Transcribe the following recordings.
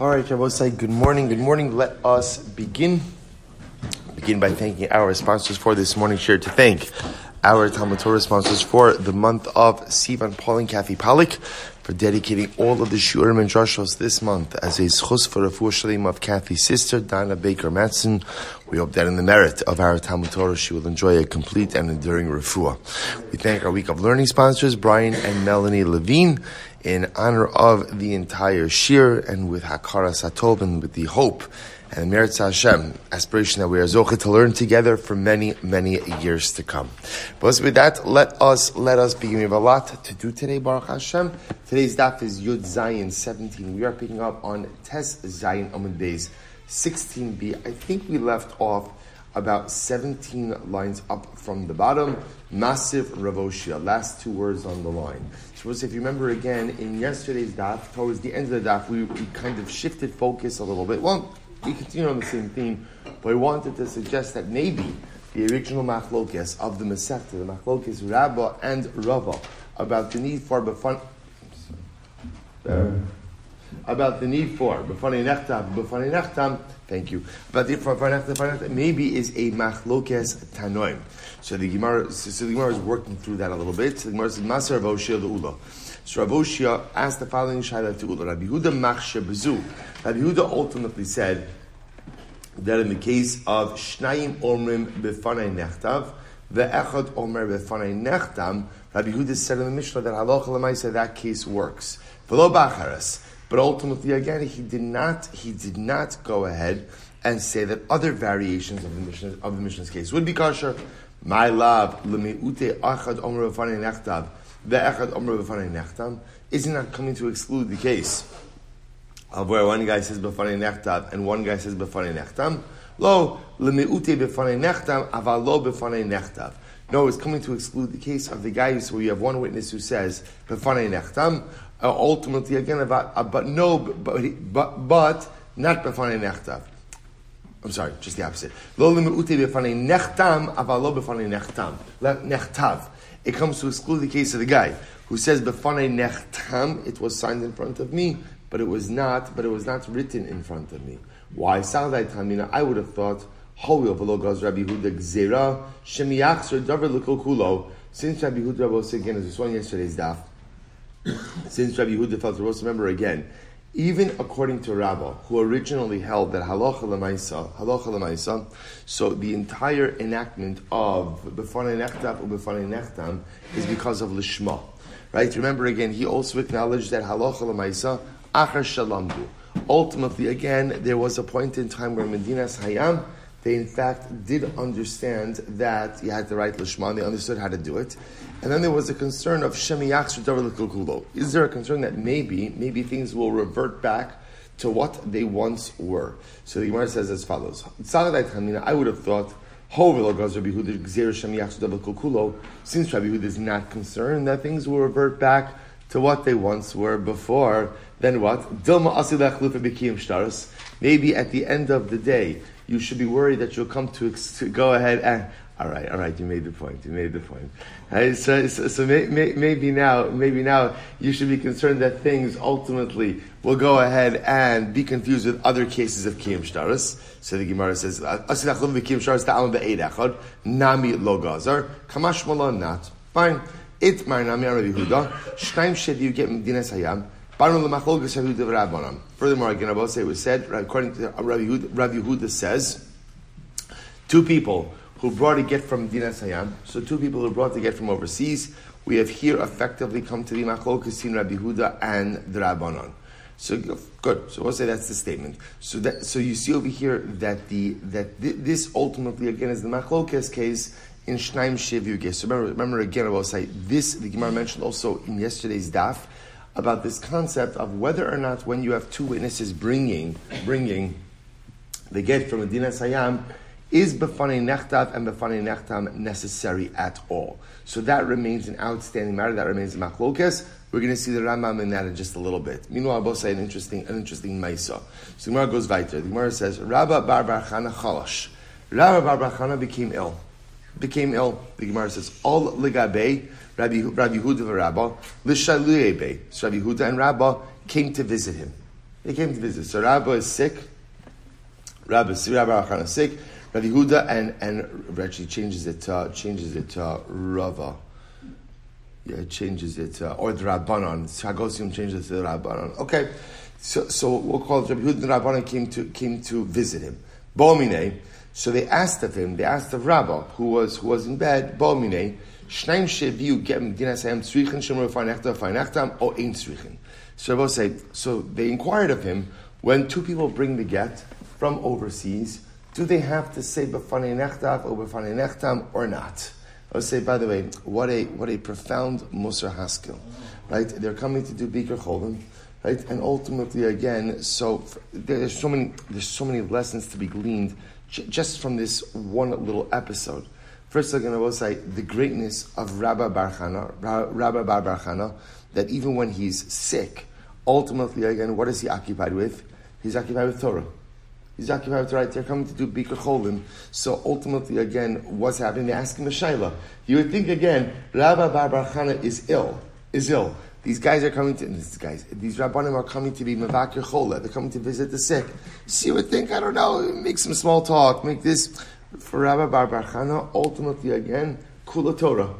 All right, Shabbosai, good morning, good morning. Let us begin. Begin by thanking our sponsors for this morning share. To thank our Talmud Torah sponsors for the month of Sivan Paul and Kathy Pollack for dedicating all of the Shiurim and Drashos this month as a zechus for a Shalim of Kathy's sister, Donna Baker Matson. We hope that in the merit of our Talmud Torah, she will enjoy a complete and enduring refuah. We thank our week of learning sponsors, Brian and Melanie Levine, in honor of the entire Shiur and with Hakara and with the hope and the Meretz Hashem, aspiration that we are zocha to learn together for many, many years to come. But with that, let us let us begin. We have a lot to do today, Baruch Hashem. Today's daf is Yud Zayin 17. We are picking up on Tes Zayin Amud Beis 16b. I think we left off about 17 lines up from the bottom. Massive Rav Hoshaya, last two words on the line. So if you remember again, in yesterday's daf, towards the end of the daf, we, we kind of shifted focus a little bit. Well, we continue on the same theme, but I wanted to suggest that maybe the original machlokes of the Masechta, the machlokes Rabbah and Rava, about the need for befun, about the need for b'fanei nechtam, b'fanei nechtam. Thank you. About the for nechtam, maybe is a machlokes tanoim. So the Gemara, so the Gemara is working through that a little bit. So the Gemara says, Maser Rav Hoshaya Ula. So Rav Hoshaya asked the following shayla to Ula. Rabbi Huda machshe bezu. Rabbi Huda ultimately said that in the case of Shnayim Omrim Befanei Nechtav, the Echad Omer Befanei Nechtam, Rabbi Huda said in the Mishnah that Halacha Lemaisa that case works. V'lo Bacharas. But ultimately, again, he did not. He did not go ahead and say that other variations of the Mishnah, of the Mishnah's case would be kosher. My love, lemiute achad omer nechtav, the echad omer nechtam, is not coming to exclude the case of where one guy says b'fanei nechtav and one guy says b'fanei nechtam. Lo lemiute b'fanei nechtam, aval lo b'fanei nechtav. No, it's coming to exclude the case of the guy who, where you have one witness who says b'fanei nechtam, uh, ultimately again about, uh, but no, but, but, but not b'fanei nechtav. I'm sorry, just the opposite. Lo b'fanei nechtam, aval lo b'fanei nechtam. Nechtav. It comes to exclude the case of the guy who says b'fanei nechtam, it was signed in front of me, but it was not, but it was not written in front of me. Why? Saldai Tamina, I would have thought, kulo. Since Rabbi Huda was again, as we saw in yesterday's daf, since Rabbi Yehuda felt to remember again, even according to Rabbah, who originally held that halacha lemaisa, halacha lemaisa, so the entire enactment of befanei nechtav or befanei nechtam is because of lishma, right? Remember again, he also acknowledged that halacha lemaisa achar shalamdu. Ultimately, again, there was a point in time where Medina's Hayam they in fact did understand that you had to write lishma. They understood how to do it, and then there was a concern of shemiyach Is there a concern that maybe maybe things will revert back to what they once were? So the Gemara says as follows: I would have thought. Since Rabbi Huda is not concerned that things will revert back to what they once were before, then what? Maybe at the end of the day, you should be worried that you'll come to, to go ahead and all right, all right, you made the point. You made the point. Right, so, so, so may, may, maybe now, maybe now you should be concerned that things ultimately will go ahead and be confused with other cases of kiyum shtaris. So the Gemara says, "Asidachum v'kiyum shtaris ta'alim be'ed echad nami lo gazar kamash malon not fine." It mar nami Rabbi Huda shtaim shed you get medinas hayam. Furthermore, again, I will say it was said, according to Rabbi Yehuda, Rabbi Yehuda says, two people who brought a get from Dina Sayam, so two people who brought the get from overseas, we have here effectively come to the machlokas in Rabbi Yehuda and the Rabbanon. So good. So we'll say that's the statement. So that so you see over here that the that th- this ultimately again is the machlokas case in Shnaim Shev So remember, remember again, I will say this. The Gemara mentioned also in yesterday's daf about this concept of whether or not when you have two witnesses bringing bringing the get from Medinas Hayam, is Befani Nechtav and Befani Nechtam necessary at all? So that remains an outstanding matter. That remains Machlokes. We're going to see the Rambam in that in just a little bit. Meanwhile, I'll both say an interesting, an interesting Maisa. So the Gemara goes weiter. The Gemara says, Rabba Bar Bar Chana Chalash. Rabba Bar Chana became ill. Became ill. The Gemara says, All Ligabe Rabbi, Rabbi Yehuda and Rabba, Lishaluyebe. So Rabbi Yehuda and Rabba came to visit him. They came to visit. So Rabbi is sick. Rabbi, Rabbi Arachana is sick. Rabbi Huda and and actually changes it to, changes it to Rava. Yeah, changes it uh, or the Rabbanon. Hagosim changes it to the Rabbanon. Okay, so so we'll call it Rabbi Huda and Rabbanon came to came to visit him. Bomine. So they asked of him. They asked of Rabba, who was who was in bed. Bomine. Shneim sheviu gem dinasayim tzrichin shemur farnechtam farnechtam o ein tzrichin. So Rabbi say. So they inquired of him when two people bring the get from overseas do they have to say b'fanei nechtav or b'fanei nechtam or not? I would say, by the way, what a what a profound Musar Haskell, right? They're coming to do Bikur Cholim, right? And ultimately, again, so there's so many there's so many lessons to be gleaned j- just from this one little episode. First, again, I will say the greatness of Rabbi Barchana, Rabbi Bar Barchana, that even when he's sick, ultimately, again, what is he occupied with? He's occupied with Torah. He's occupied with right. They're coming to do Bikur Cholim. So ultimately, again, what's happening? They ask him a shayla. You would think again, Rabbi Bar Barchana is ill. Is ill. These guys are coming to these guys. These rabbanim are coming to be mavakir chola. They're coming to visit the sick. So you would think, I don't know, make some small talk, make this for Rabbi Bar Barchana. Ultimately, again, kula Torah.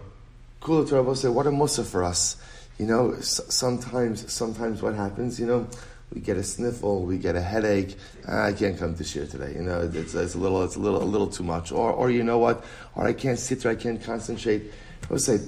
Kula Torah will say, what a musa for us. You know, sometimes, sometimes what happens, you know, we get a sniffle, we get a headache. Ah, I can't come to shiur today. You know, it's, it's, a little, it's a little, a little too much. Or, or you know what? Or I can't sit there, I can't concentrate. I would say,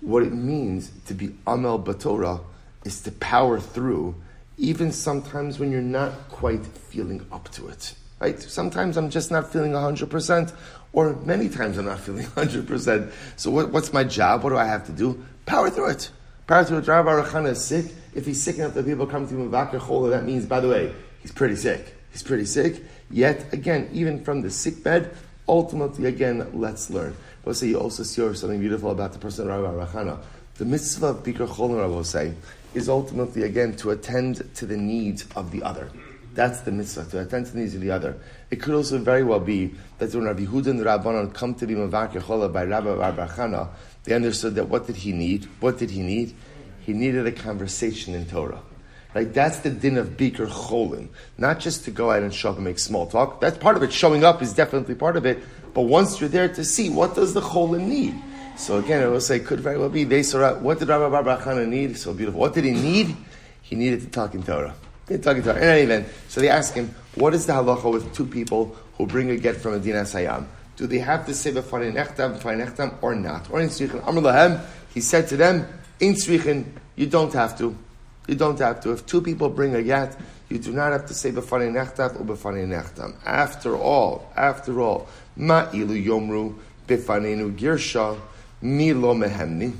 what it means to be amel batorah is to power through, even sometimes when you're not quite feeling up to it. Right? Sometimes I'm just not feeling 100%, or many times I'm not feeling 100%. So what, what's my job? What do I have to do? Power through it. Power through it. Rabbi Arachana is sick if he's sick enough that people come to him Vakar Chola, that means, by the way, he's pretty sick. He's pretty sick. Yet, again, even from the sick bed, ultimately, again, let's learn. But say you also see something beautiful about the person Rabbi Rachana. The mitzvah of Bikur Cholim, I will say, is ultimately, again, to attend to the needs of the other. That's the mitzvah, to attend to the needs of the other. It could also very well be that when Rabbi Yehuda and Rabbanon come to be Mavakir Chola by Rabbi Rachana, they understood that what did he need? What did he need? He needed a conversation in Torah. Right? That's the din of Bikur Cholim. Not just to go out and show up and make small talk. That's part of it. Showing up is definitely part of it. But once you're there to see, what does the Cholim need? So again, I will say, could very well be, they saw what did Rabbi Bar need? So beautiful. What did he need? He needed to talk in Torah. He talk in Torah. In any event, so they ask him, what is the halacha with two people who bring a get from a dinas hayam? Do they have to say b'fanei nechtam, or not? Or in Amr lahem, he said to them, in Tzrichin, you don't have to. You don't have to. If two people bring a yat, you do not have to say b'fanei nechtav or nechtam. After all, after all, ma ilu yomru b'faneinu girsha milo mehemni.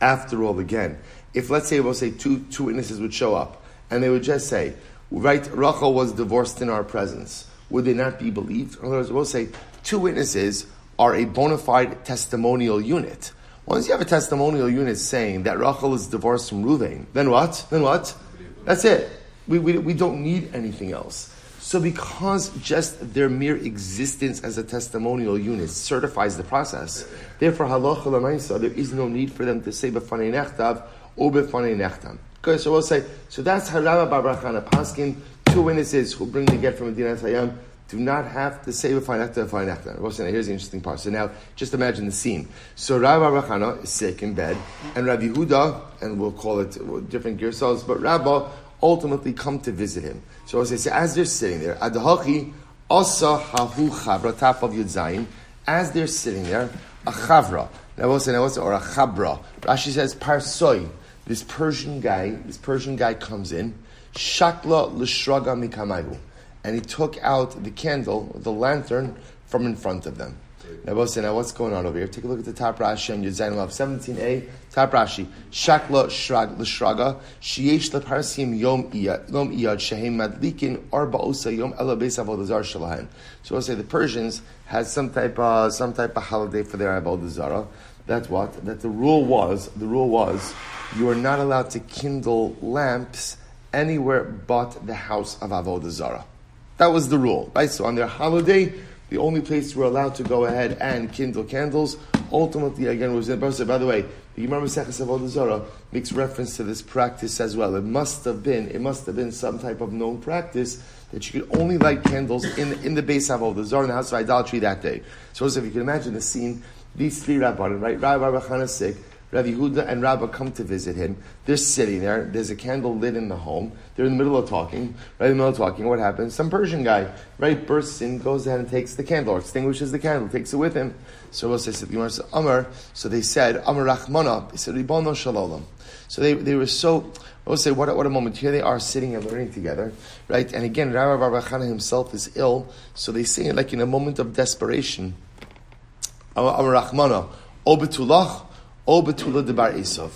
After all, again, if let's say we'll say two two witnesses would show up and they would just say, right, Rachel was divorced in our presence, would they not be believed? In other words, we'll say two witnesses are a bona fide testimonial unit. Once you have a testimonial unit saying that Rachel is divorced from Ruvain, then what? Then what? That's it. We, we, we don't need anything else. So because just their mere existence as a testimonial unit certifies the process, therefore halacha there is no need for them to say b'fanei nechtav or b'fanei nechtam. Okay, so we'll say, so that's Harama Babrachana Paskin, two witnesses who bring the get from Medina Tayyam do not have to say v'fainekta v'fainekta. Here's the interesting part. So now, just imagine the scene. So Rabbi Rachana is sick in bed, and Rabbi Huda, and we'll call it uh, different gersals, but Rabbi ultimately come to visit him. So as, say, as they're sitting there, Adahachi asa hahu chavra, top of Yud as they're sitting there, a chavra. Now we'll say, now what's it, or a chabra. Rashi says, parsoi. This Persian guy, this Persian guy comes in, shakla l'shraga mikamayu and he took out the candle, the lantern, from in front of them. Now, now what's going on over here? Take a look at the top Rashi on Yudzayin 17a, top Rashi. Shakla shrag l'shraga, sheyesh leparsim yom iyad, shehem madlikin, arba osa yom ela beis avodazar shalahem. So we'll say the Persians had some type of, some type of holiday for their avodazara. That's what? That the rule was, the rule was, you are not allowed to kindle lamps anywhere but the house of avodazara. That was the rule, right? So on their holiday, the only place we're allowed to go ahead and kindle candles ultimately, again, was in By the way, the Gemara Maseches Avodah Zarah makes reference to this practice as well. It must have been, it must have been some type of known practice that you could only light candles in, in the base of Avodah Zarah in the house of idolatry that day. So, if you can imagine the scene, these three rabbis, right? Rabbi Rabbi sick, Rabbi Yehuda and Rabbi come to visit him. They're sitting there. There's a candle lit in the home. They're in the middle of talking. Right in the middle of talking, what happens? Some Persian guy, right, bursts in, goes ahead and takes the candle, or extinguishes the candle, takes it with him. So we'll say, Amar. So they said, Amar Rachmana. They said, Ribono Shel Olam. So they, they were so, we'll say, what, what a moment. Here they are sitting and learning together, right? And again, Rabbi Barbachana himself is ill. So they say, like in a moment of desperation, Amar Rachmana, Obetulach, O Betula Debar Esav.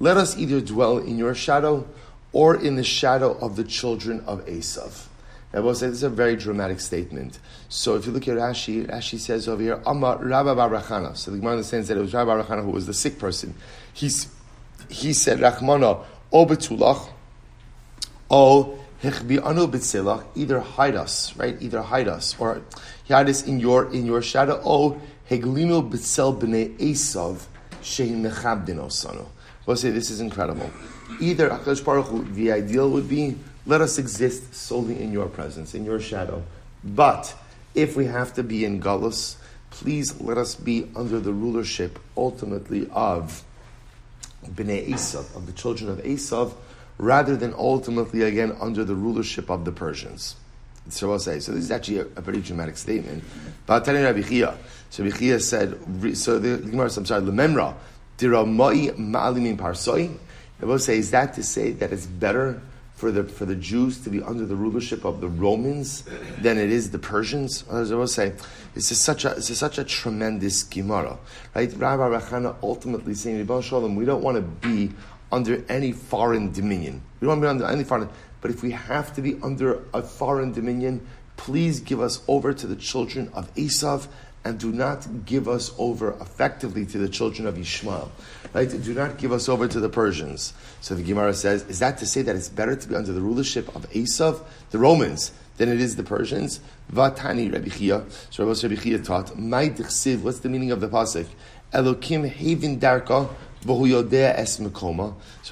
Let us either dwell in your shadow or in the shadow of the children of Esav. Now, will say this is a very dramatic statement. So, if you look at Rashi, Rashi says over here, Amar Rabba Barachana. So, the Gemara understands that it was Rabba Barachana who was the sick person. He's, he said, Rachmana, O Betulach, O Hechbi Anu Betzilach, either hide us, right? Either hide us, or hide us in your, in your shadow, O Heglinu Betzel B'nei Esav. We'll say this is incredible. Either Akash Baruch the ideal would be let us exist solely in your presence, in your shadow. But if we have to be in Galus, please let us be under the rulership ultimately of Bnei Esav, of the children of Esav, rather than ultimately again under the rulership of the Persians. So I'll say. So this is actually a, a pretty dramatic statement. But Rabbi Chia, so Bichia said, so the Gemara, I'm sorry, Lememra, Diramai Ma'alimin Parsoi. Will say, is that to say that it's better for the for the Jews to be under the rulership of the Romans than it is the Persians? As I will say, is such a this is such a tremendous Gemara, right? Rabbi Rachana ultimately saying, we don't want to be under any foreign dominion. We don't want to be under any foreign. But if we have to be under a foreign dominion, please give us over to the children of Esav and do not give us over effectively to the children of Ishmael. Right? Do not give us over to the Persians. So the Gemara says, is that to say that it's better to be under the rulership of Esav, the Romans, than it is the Persians? Vatani Rabbi Chia. So Rabbi Chia taught, My what's the meaning of the pasuk? Elokim Havin Darka. So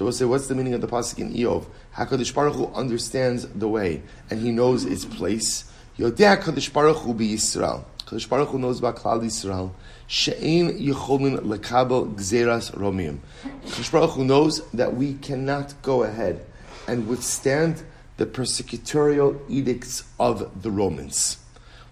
we'll say, what's the meaning of the pasuk in Iyov? Hakadosh Baruch Hu understands the way and he knows its place. Yodea Hakadosh Baruch Hu Yisrael. Kadosh Baruch Hu knows about Klal Yisrael. She'ein yichomin lekabel gzeras romim. Kadosh Baruch Hu knows that we cannot go ahead and withstand the persecutorial edicts of the Romans.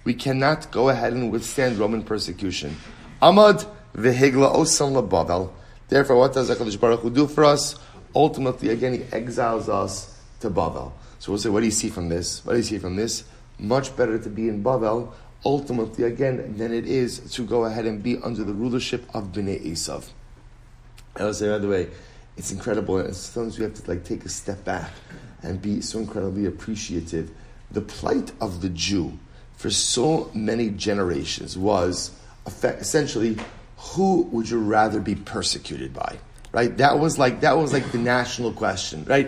We cannot go ahead and withstand Roman persecution. Amad vehigla osam labavel. Therefore, what does HaKadosh Baruch Hu do for us? Ultimately, again, he exiles us to Bavel. So we'll say, what do you see from this? What do you see from this? Much better to be in Bavel ultimately again than it is to go ahead and be under the rulership of Bnei Esav. I will say, by the way, it's incredible. And sometimes we have to like take a step back and be so incredibly appreciative. The plight of the Jew for so many generations was essentially, who would you rather be persecuted by? Right? That was like that was like the national question, right?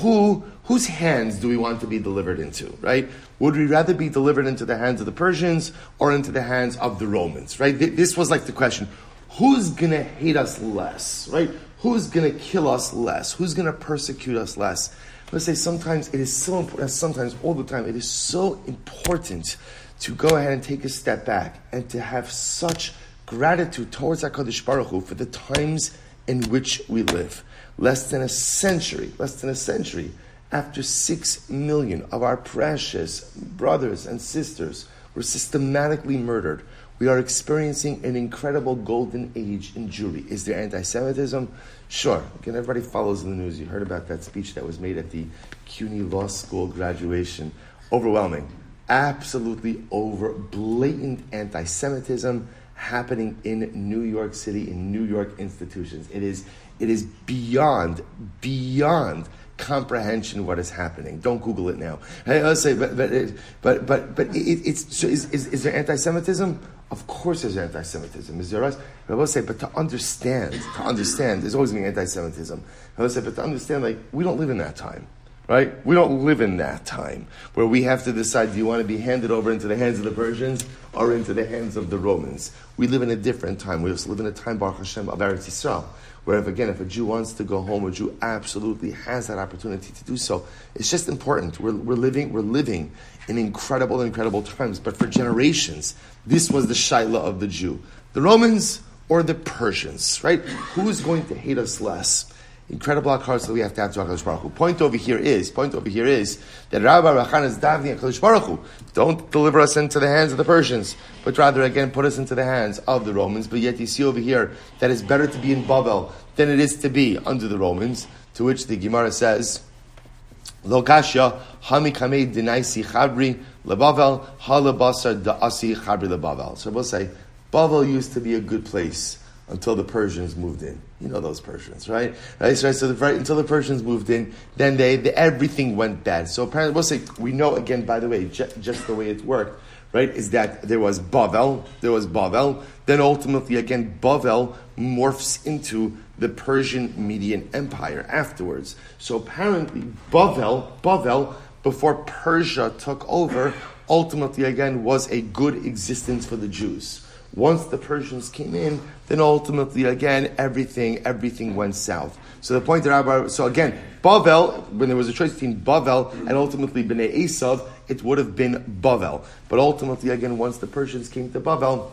Who whose hands do we want to be delivered into? Right? Would we rather be delivered into the hands of the Persians or into the hands of the Romans? Right? This was like the question. Who's gonna hate us less? Right? Who's gonna kill us less? Who's gonna persecute us less? Let's say sometimes it is so important, uh, sometimes all the time, it is so important to go ahead and take a step back and to have such gratitude towards HaKadosh Baruch Hu for the times in which we live. Less than a century, less than a century after six million of our precious brothers and sisters were systematically murdered, we are experiencing an incredible golden age in Jewry. Is there anti Semitism? Sure. Again, everybody follows the news. You heard about that speech that was made at the CUNY Law School graduation. Overwhelming. Absolutely over blatant anti Semitism happening in New York City, in New York institutions. It is, it is beyond, beyond comprehension what is happening. Don't Google it now. I'll say, but but but but but it, it's so is, is, is there anti-Semitism? Of course, there's anti-Semitism. Is there? us? I will say, but to understand, to understand, there's always been anti-Semitism. I will say, but to understand, like we don't live in that time. Right? We don't live in that time where we have to decide do you want to be handed over into the hands of the Persians or into the hands of the Romans. We live in a different time. We also live in a time, Baruch Hashem, of Eretz Yisrael, where if, again, if a Jew wants to go home, a Jew absolutely has that opportunity to do so. It's just important. We're, we're living, we're living in incredible, incredible times. But for generations, this was the shaila of the Jew. The Romans or the Persians, right? Who's going to hate us less? Incredible hakaras that we have to have to HaKadosh Baruch Hu. Point over here is, point over here is, that Rabbi Rachan is davening HaKadosh Baruch Hu. Don't deliver us into the hands of the Persians, but rather again put us into the hands of the Romans. But yet you see over here that it's better to be in Babel than it is to be under the Romans, to which the Gemara says, Lo kasha hami kamei dinaisi chabri lebavel halabasar da'asi chabri lebavel. So we'll say, Babel used to be a good place until the Persians moved in. You know those Persians, right? Right. So, so the, right, until the Persians moved in, then they, the, everything went bad. So apparently, we'll say we know again. By the way, ju- just the way it worked, right? Is that there was Bavel, there was Bavel. Then ultimately, again, Bavel morphs into the Persian Median Empire afterwards. So apparently, Bavel, Bavel, before Persia took over, ultimately again was a good existence for the Jews. Once the Persians came in, then ultimately, again, everything, everything went south. So the point that Rabbi, so again, Bavel, when there was a choice between Bavel and ultimately Bnei Esav, it would have been Bavel. But ultimately, again, once the Persians came to Bavel,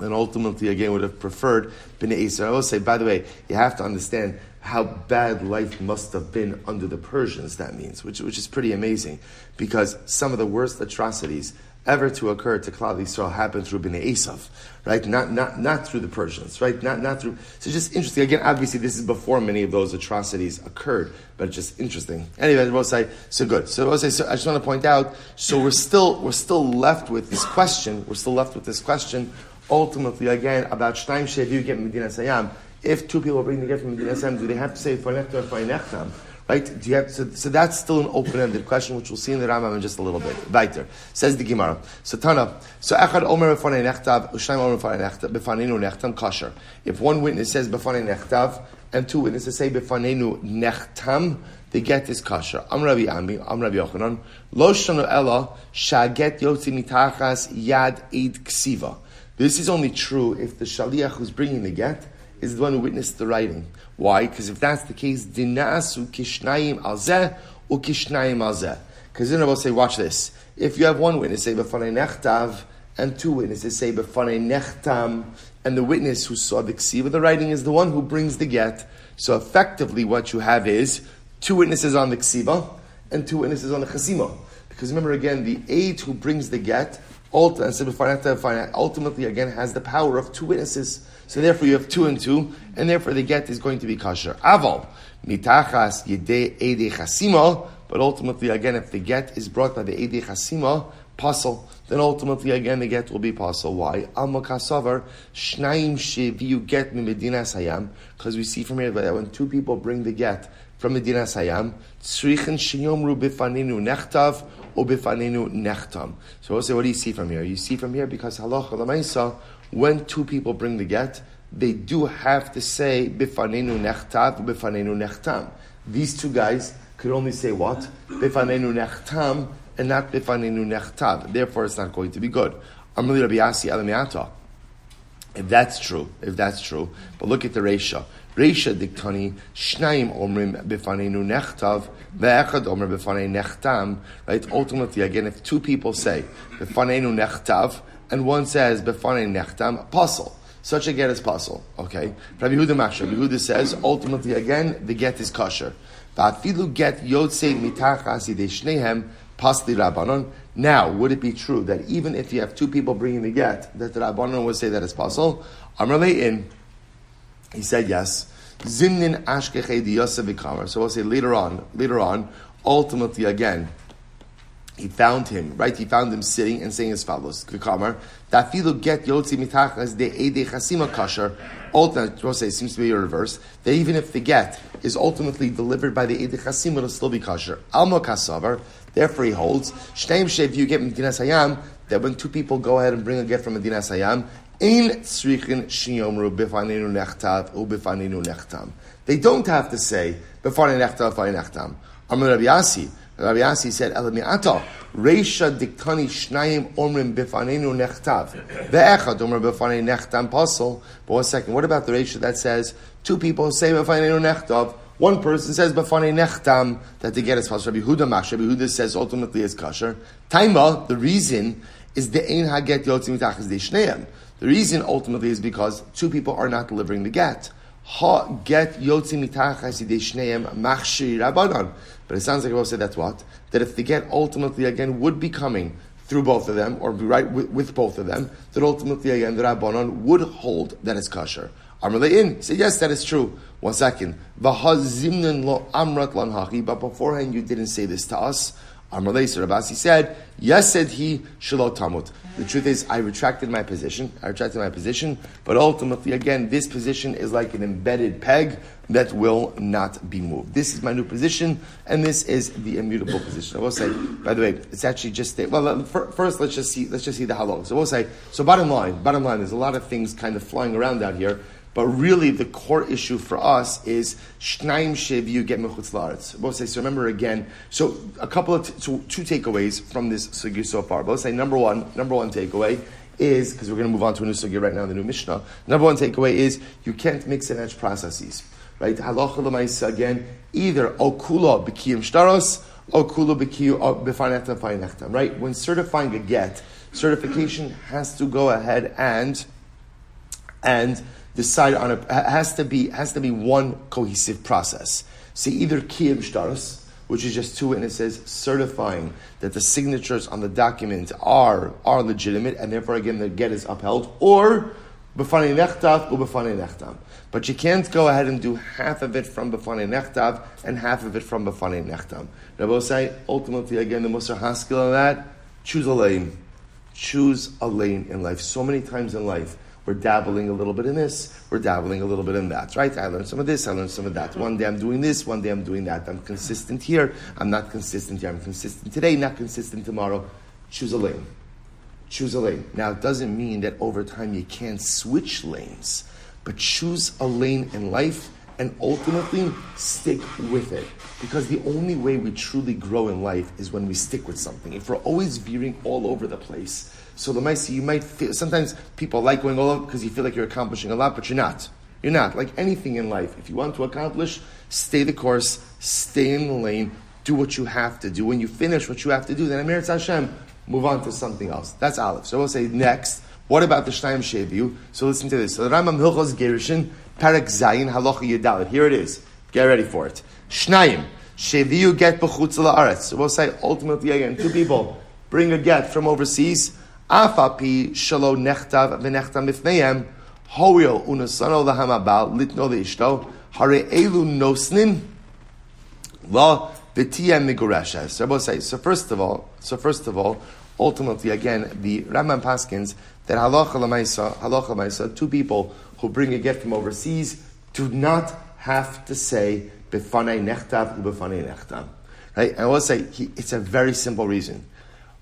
then ultimately, again, would have preferred Bnei Esav. I will say, by the way, you have to understand how bad life must have been under the Persians, that means, which, which is pretty amazing, because some of the worst atrocities ever to occur to Klal Yisrael happened through Bnei Esav, right? Not, not, not through the Persians, right? Not, not through. So just interesting. Again, obviously, this is before many of those atrocities occurred, but it's just interesting. Anyway, say so good. So we'll. So I just want to point out. So we're still we're still left with this question. We're still left with this question. Ultimately, again, about Shnaim Sheviu get Medinas Hayam. If two people bring the gift from Medinas Hayam, do they have to say for Fanechta or Fanechtam? Right? Do you have, so, so that's still an open-ended question, which we'll see in the Rambam in just a little bit. Weiter. Says the Gemara. So Tana. So Echad Omer Befanei Nechtav, Ushnaim Omer Befanenu Nechtam Kasher. If one witness says Befanei Nechtav, and two witnesses say Befanenu Nechtam, the get is kasher. Am Rabbi Ami, Am Rabbi Yochanan. Lo shanu ella shaget yotzi mitachas yad eid ksiva. This is only true if the shaliach who's bringing the get is the one who witnessed the writing. Why? Because if that's the case, dinasu kishnayim alzeh ukishnayim alzeh. Because then I will say, watch this. If you have one witness say b'fanei nechtav and two witnesses say b'fanei nechtam, and the witness who saw the ksiva, the writing is the one who brings the get. So effectively, what you have is two witnesses on the ksiva and two witnesses on the chasima. Because remember again, the aid who brings the get ultimately again has the power of two witnesses. So therefore you have two and two, and therefore the get is going to be kosher. Aval, mitachas yede ede chasima, but ultimately again if the get is brought by the ede chasima, pasul, then ultimately again the get will be pasul. Why? Alma kasavar, shnaim sheviu get mi medinas hayam, because we see from here that when two people bring the get from Medinas Hayam, tzrichen shinyomru bifaninu nechtav, bifaninu nechtam. So we'll say, what do you see from here? You see from here because halacha lamaisa, when two people bring the get, they do have to say bifanenu nechtav, bifanenu nechtam. These two guys could only say what? Bifanenu nechtam, and not bifanenu nechtav. Therefore, it's not going to be good. Amali Rabbi Alamiata. If that's true, if that's true, but look at the Resha. Reisha diktani omrim nechtav ve'echad bifanei nechtam. Right. Ultimately, again, if two people say bifanenu nechtav and one says bifanei nechtam, pasul. Such a get is possible. Okay. Rabbi Yehuda Masha. Rabbi Yehuda says ultimately again the get is kosher. Get. Now, would it be true that even if you have two people bringing the get, that the rabbanon would say that it's? Amrle in. He said yes. Zimnin So we'll say later on, later on, ultimately again, he found him, right? He found him sitting and saying as follows, Kakamar, Dafilu get yotzi mitachas de ede chasima kasher. Ultimately, say, seems to be a reverse, that even if the get is ultimately delivered by the ede chasima, it'll still be kasher. Alma kasavar, therefore he holds, Shneim shev you get Medinas Hayam, that when two people go ahead and bring a get from Medinas Hayam, they don't have to say, Rabbi Yasi. Rabbi Yasi said, Elamiata, Reisha diktani shnayim omrim bifanenu nechtav. Ve'echad omrim bifanenu nechtam pasal. But one second, what about the Reisha that says, two people say bifanenu nechtav, one person says b'fanei nechtam that the get is pasal. Rabbi Huda mash. Rabbi Huda says ultimately is kosher. Taima, the reason is the ein haget yotzim mitachas de The reason ultimately is because two people are not delivering the get. Ha get yotzi machshir rabbanon. But it sounds like will say that's what that if the get ultimately again would be coming through both of them or be right with, with both of them, that ultimately again the rabbanon would hold that it's kosher. Amrlein said yes, that is true. One second, lo amrat lan hachi. But beforehand you didn't say this to us. Amrlei Rabasi said, yes, said he, shalot tamut. The truth is, I retracted my position. I retracted my position, but ultimately, again, this position is like an embedded peg that will not be moved. This is my new position, and this is the immutable position. I will say, by the way, it's actually just well. First, let's just see. Let's just see the halal. So we'll say. So bottom line, bottom line, there's a lot of things kind of flying around out here. But really, the core issue for us is shnaim shev you get mechutz laaretz. So. Remember again. So a couple of t- so two takeaways from this sugya so far. Say number one. Number one takeaway is because we're going to move on to a new sugya right now, the new Mishnah. Number one takeaway is you can't mix and match processes. Right? Halacha again. Either okula b'kiyim shtaros, okula b'kiyim uh, b'farnechtam Right? When certifying a get, certification has to go ahead and and decide on a has to be has to be one cohesive process. See either kiyim shtaros, which is just two witnesses certifying that the signatures on the document are are legitimate, and therefore again the get is upheld, or b'fanei nechtav or b'fanei nechtam. But you can't go ahead and do half of it from b'fanei nechtav and half of it from b'fanei nechtam. Rabbi say ultimately again the Musar Haskell on that choose a lane, choose a lane in life. So many times in life we're dabbling a little bit in this, we're dabbling a little bit in that, right? I learned some of this, I learned some of that. One day I'm doing this, one day I'm doing that. I'm consistent here, I'm not consistent here. I'm consistent today, not consistent tomorrow. Choose a lane. Choose a lane. Now, it doesn't mean that over time you can't switch lanes, but choose a lane in life and ultimately stick with it. Because the only way we truly grow in life is when we stick with something. If we're always veering all over the place, so the Maisi, you might feel, sometimes people like going all over because you feel like you're accomplishing a lot, but you're not. You're not. Like anything in life, if you want to accomplish, stay the course, stay in the lane, do what you have to do. When you finish what you have to do, then Amir Hashem, move on to something else. That's Aleph. So we'll say next, what about the Shnaim Sheviu? So listen to this. So the Rambam Hilchos Gerushin, Parak Zayin, Halacha Yedalit. Here it is. Get ready for it. Shnaim. Sheviu get b'chutz la'aretz. So we'll say ultimately again, two people bring a get from overseas. Afapi shalo nechtav v'nechtam mifneim hoil unasano lahamabal litno leishto hare elu nosnin la v'tiyem migureshes. So both say. So first of all, so first of all, ultimately again, the Rambam Paskins that halacha lemaisa, halacha lemaisa, two people who bring a get from overseas do not have to say befanei nechtav ubefanei nechtam. Right? I will say it's a very simple reason.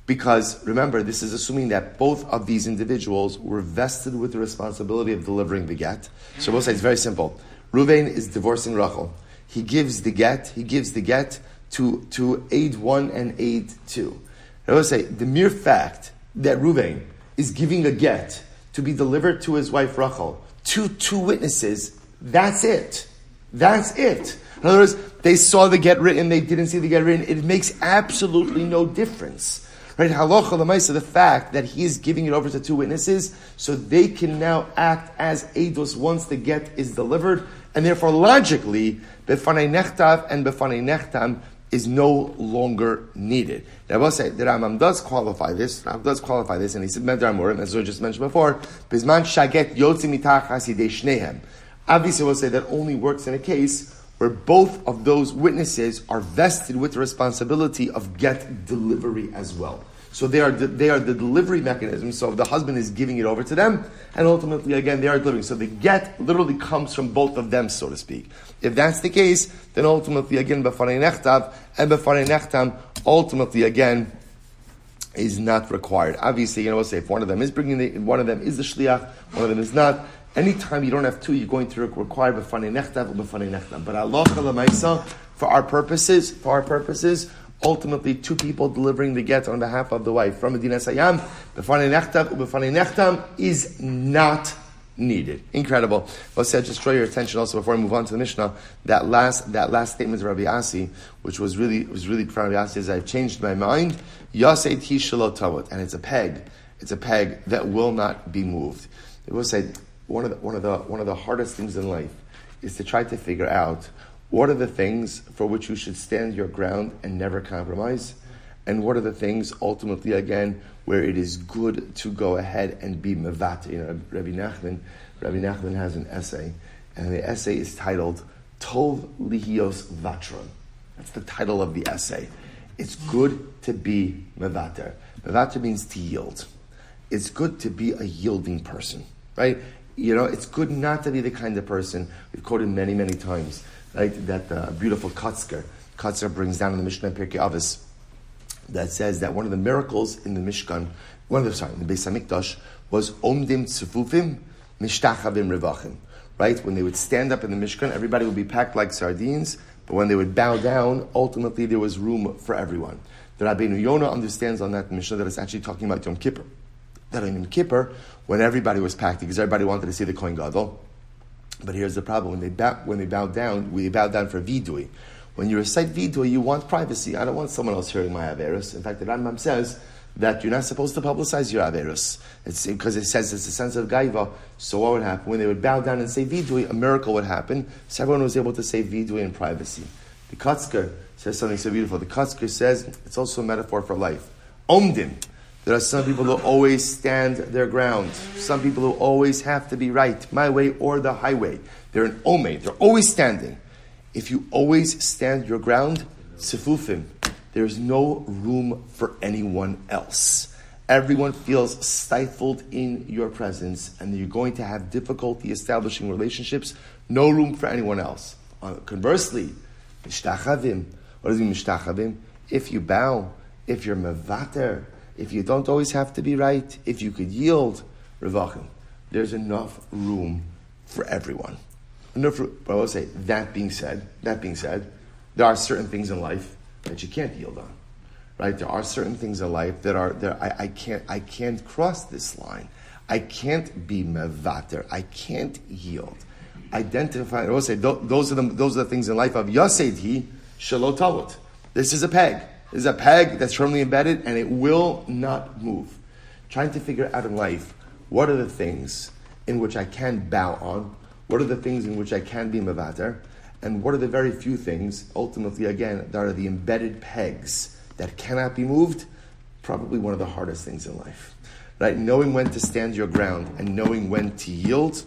Because remember, this is assuming that both of these individuals were vested with the responsibility of delivering the get. So we'll say it's very simple. Ruvain is divorcing Rachel. He gives the get, he gives the get to, to aid one and aid two. I will say the mere fact that Ruvain is giving a get to be delivered to his wife Rachel to two witnesses, that's it. That's it. In other words, they saw the get written, they didn't see the get written. It makes absolutely no difference. Right? Halacha lemaisa, the fact that he is giving it over to two witnesses, so they can now act as eidos once the get is delivered, and therefore logically, befanei nechtav and befanei nechtam is no longer needed. Now, I will say the Rambam does qualify this. Rambam does qualify this, and he said as I just mentioned before, bisman shaget yotzi mitach shnehem. Obviously, we'll say that only works in a case where both of those witnesses are vested with the responsibility of get delivery as well. So they are the, they are the delivery mechanism. So the husband is giving it over to them, and ultimately again they are delivering. So the get literally comes from both of them, so to speak. If that's the case, then ultimately again b'farei nechtav and b'farei nechtam ultimately again is not required. Obviously, you know, say if one of them is bringing the, one of them is the shliach, one of them is not Anytime you don't have two, you're going to require b'fanei nechtav b'fanei nechtam. But Allah for our purposes, for our purposes, ultimately two people delivering the get on behalf of the wife from Medinas Hayam, b'fanei nechtav b'fanei nechtam is not needed. Incredible. Let's just draw your attention also before we move on to the Mishnah. That last that last statement of Rabbi Asi, which was really was really profound. Rabbi Asi says, I've changed my mind. Yasei ti and it's a peg. It's a peg that will not be moved. It will say one of the one of the one of the hardest things in life is to try to figure out what are the things for which you should stand your ground and never compromise, and what are the things ultimately again where it is good to go ahead and be mevat. You know, Rabbi Nachman, Rabbi Nachman has an essay, and the essay is titled Tov Lihios Vatron. That's the title of the essay. It's good to be mevater. Mevater means to yield. It's good to be a yielding person, right? You know, it's good not to be the kind of person we've quoted many, many times, right? That uh, beautiful Kotzker, Kotzker brings down in the Mishnah Pirkei Avos that says that one of the miracles in the Mishkan, one of the sorry, in the Beis Hamikdash, was Omdim Tzufufim Mishtachavim Revachim. Right? When they would stand up in the Mishkan, everybody would be packed like sardines, but when they would bow down, ultimately there was room for everyone. The Rabbeinu Yonah understands on that Mishnah that it's actually talking about Yom Kippur. That in Yom Kippur, when everybody was packed, because everybody wanted to see the Kohen Gadol. But here's the problem: when they bow, when they bowed down, we bowed down for vidui. When you recite vidui, you want privacy. I don't want someone else hearing my averus. In fact, the Rambam says that you're not supposed to publicize your averus. It's because it says it's a sense of gaiva. So what would happen when they would bow down and say vidui? A miracle would happen. So everyone was able to say vidui in privacy. The Kotzker says something so beautiful. The Kotzker says it's also a metaphor for life. Omdim. There are some people who always stand their ground. Some people who always have to be right, my way or the highway. They're an ome. They're always standing. If you always stand your ground, sifufim, there's no room for anyone else. Everyone feels stifled in your presence, and you're going to have difficulty establishing relationships. No room for anyone else. Uh, conversely, mishtachavim. What does it mean, mishtachavim? If you bow, if you're mevater, if you don't always have to be right, if you could yield, revachim, there's enough room for everyone. Enough. But I will say, that being said, that being said, there are certain things in life that you can't yield on. Right? There are certain things in life that are there I, I can't I can't cross this line. I can't be mevater. I can't yield. Identify I will say those are the those are the things in life of Yasedhi Shalot This is a peg. Is a peg that's firmly embedded and it will not move. Trying to figure out in life what are the things in which I can bow on what are the things in which I can be mevater? And what are the very few things, ultimately, again, that are the embedded pegs that cannot be moved? Probably one of the hardest things in life. Right? Knowing when to stand your ground and knowing when to yield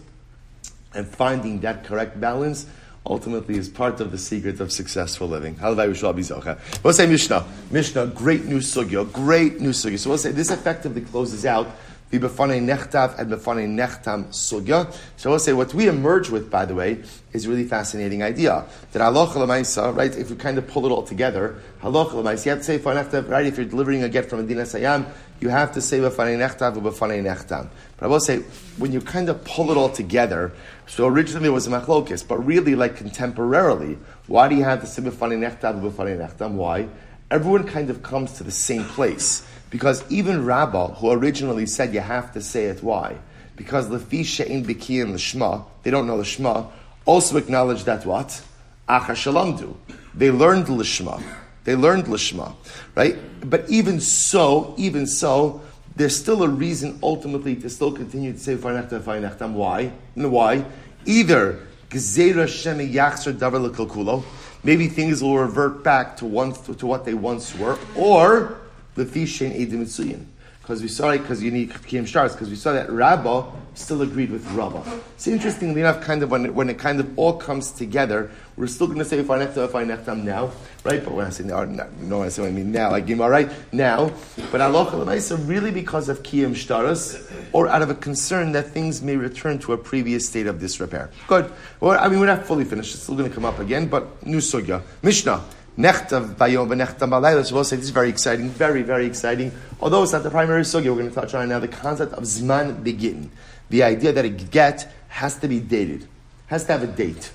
and finding that correct balance ultimately is part of the secret of successful living. We'll say Mishnah. Mishnah, great new sugya, great new sugya. So we'll say this effectively closes out the befane nechtav and befane nechtam sugya. So I will say what we emerge with, by the way, is a really fascinating idea. That halacha right? If you kind of pull it all together, halacha you have to say nechtav, right? If you're delivering a get from Medinas Hayam, you have to say befane nechtav or befane nechtam. But I will say when you kind of pull it all together. So originally it was a machlokis, but really, like contemporarily, why do you have the or nechtam? Why? Everyone kind of comes to the same place. Because even Rabbah, who originally said you have to say it, why? Because Lefi She'in Biki and Lishma, they don't know the Shema, also acknowledge that what? Acha Shalom do. They learned Lishma. They learned Lishma, right? But even so, even so, there's still a reason ultimately to still continue to say Farnechta Farnechtam. Why? And why? Either Gezerah Shemi Yachzer Davar Maybe things will revert back to, once, to what they once were, or Lefishin Edim Mitsuyin. Because we saw it, because you need Kiyum Shtaros, because we saw that Rabbah still agreed with Rabbah. It's interestingly enough, kind of when it, when it kind of all comes together, we're still going to say Farnechta, Farnechtam now, right? But when I say now, no, no, I say what I mean now, like Gimar, right? Now, but Allah really because of Kiyam Shtaras, or out of a concern that things may return to a previous state of disrepair. Good. Well, I mean, we're not fully finished. It's still going to come up again, but new sugya. Mishnah. Nechtav Bayom Nechtav Malayla. So we'll say this is very exciting, very, very exciting. Although it's not the primary sugya, we're going to touch on now the concept of Zman Begin. The idea that a get has to be dated, has to have a date.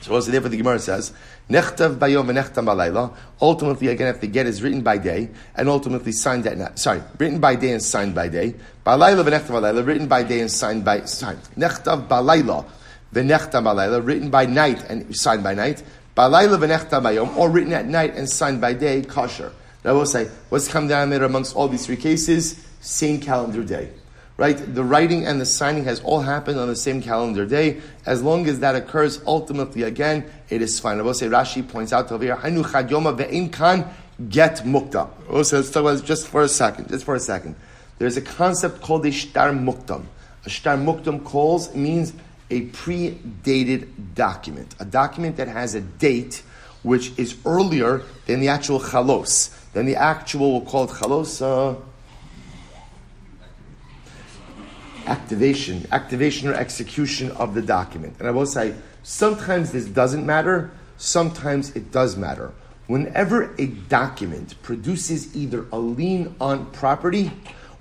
So also therefore the Gemara says, Nechtav bayom v'nechtam balayla. Ultimately, again, if the get is written by day and ultimately signed at night. Sorry, written by day and signed by day. Balayla v'nechtam balayla, written by day and signed by sorry. Nechtav balayla v'nechtam balayla, written by night and signed by night. Balayla v'nechtam bayom, or written at night and signed by day, kosher. Now we'll say, what's come down there amongst all these three cases? Same calendar day right? The writing and the signing has all happened on the same calendar day. As long as that occurs, ultimately, again, it is fine. I will Rashi points out over here, Hanu Chadyoma ve'in kan get mukta. Also, let's talk about this just for a second. Just for a second. There's a concept called a shtar mukdam. A shtar mukdam calls means a pre-dated document, a document that has a date which is earlier than the actual chalos, than the actual, we'll call it chalos. Uh, activation, activation or execution of the document. And I will say, sometimes this doesn't matter, sometimes it does matter. Whenever a document produces either a lien on property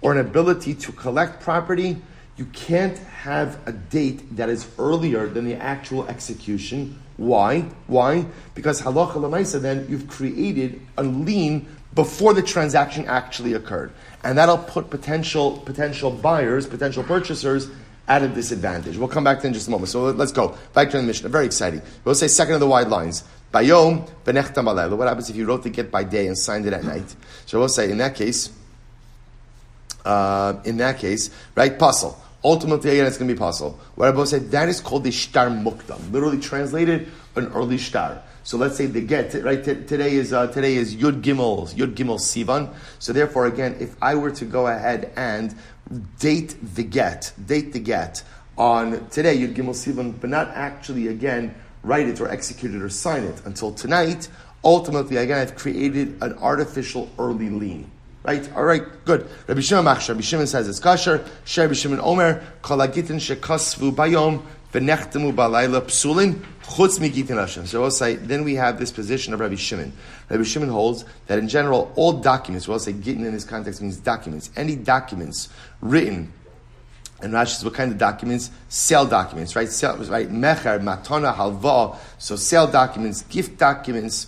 or an ability to collect property, you can't have a date that is earlier than the actual execution. Why? Why? Because halacha lemaisa, then you've created a lien before the transaction actually occurred and that'll put potential potential buyers, potential purchasers at a disadvantage. We'll come back to in just a moment. So let's go back to the Mishnah. Very exciting. We'll say second of the wide lines. Bayom benechtam What happens if you wrote the get by day and signed it at night? So we'll say in that case, uh, in that case, right? Pasul. Ultimately, again, it's going to be pasul. What I both said that is called the shtar mukdam. Literally translated, an early shtar. So let's say the get right t- today is uh, today is Yud Gimel Yud Gimel Sivan. So therefore, again, if I were to go ahead and date the get, date the get on today Yud Gimel Sivan, but not actually again write it or execute it or sign it until tonight. Ultimately, again, I've created an artificial early lien. Right? All right, good. Rabbi Shimon Machshar. Rabbi Shimon says it's kasher. Rabbi Shimon Omer, kolagitin shekasvu bayom v'nechtemu balayla Chutz migitin Hashem. So we'll say, then we have this position of Rabbi Shimon. Rabbi Shimon holds that in general, all documents, we'll say gitin in this context means documents, any documents written and Rashi says, what kind of documents? Sale documents, right? Right? Mecher, matana, halva. So sale documents, gift documents,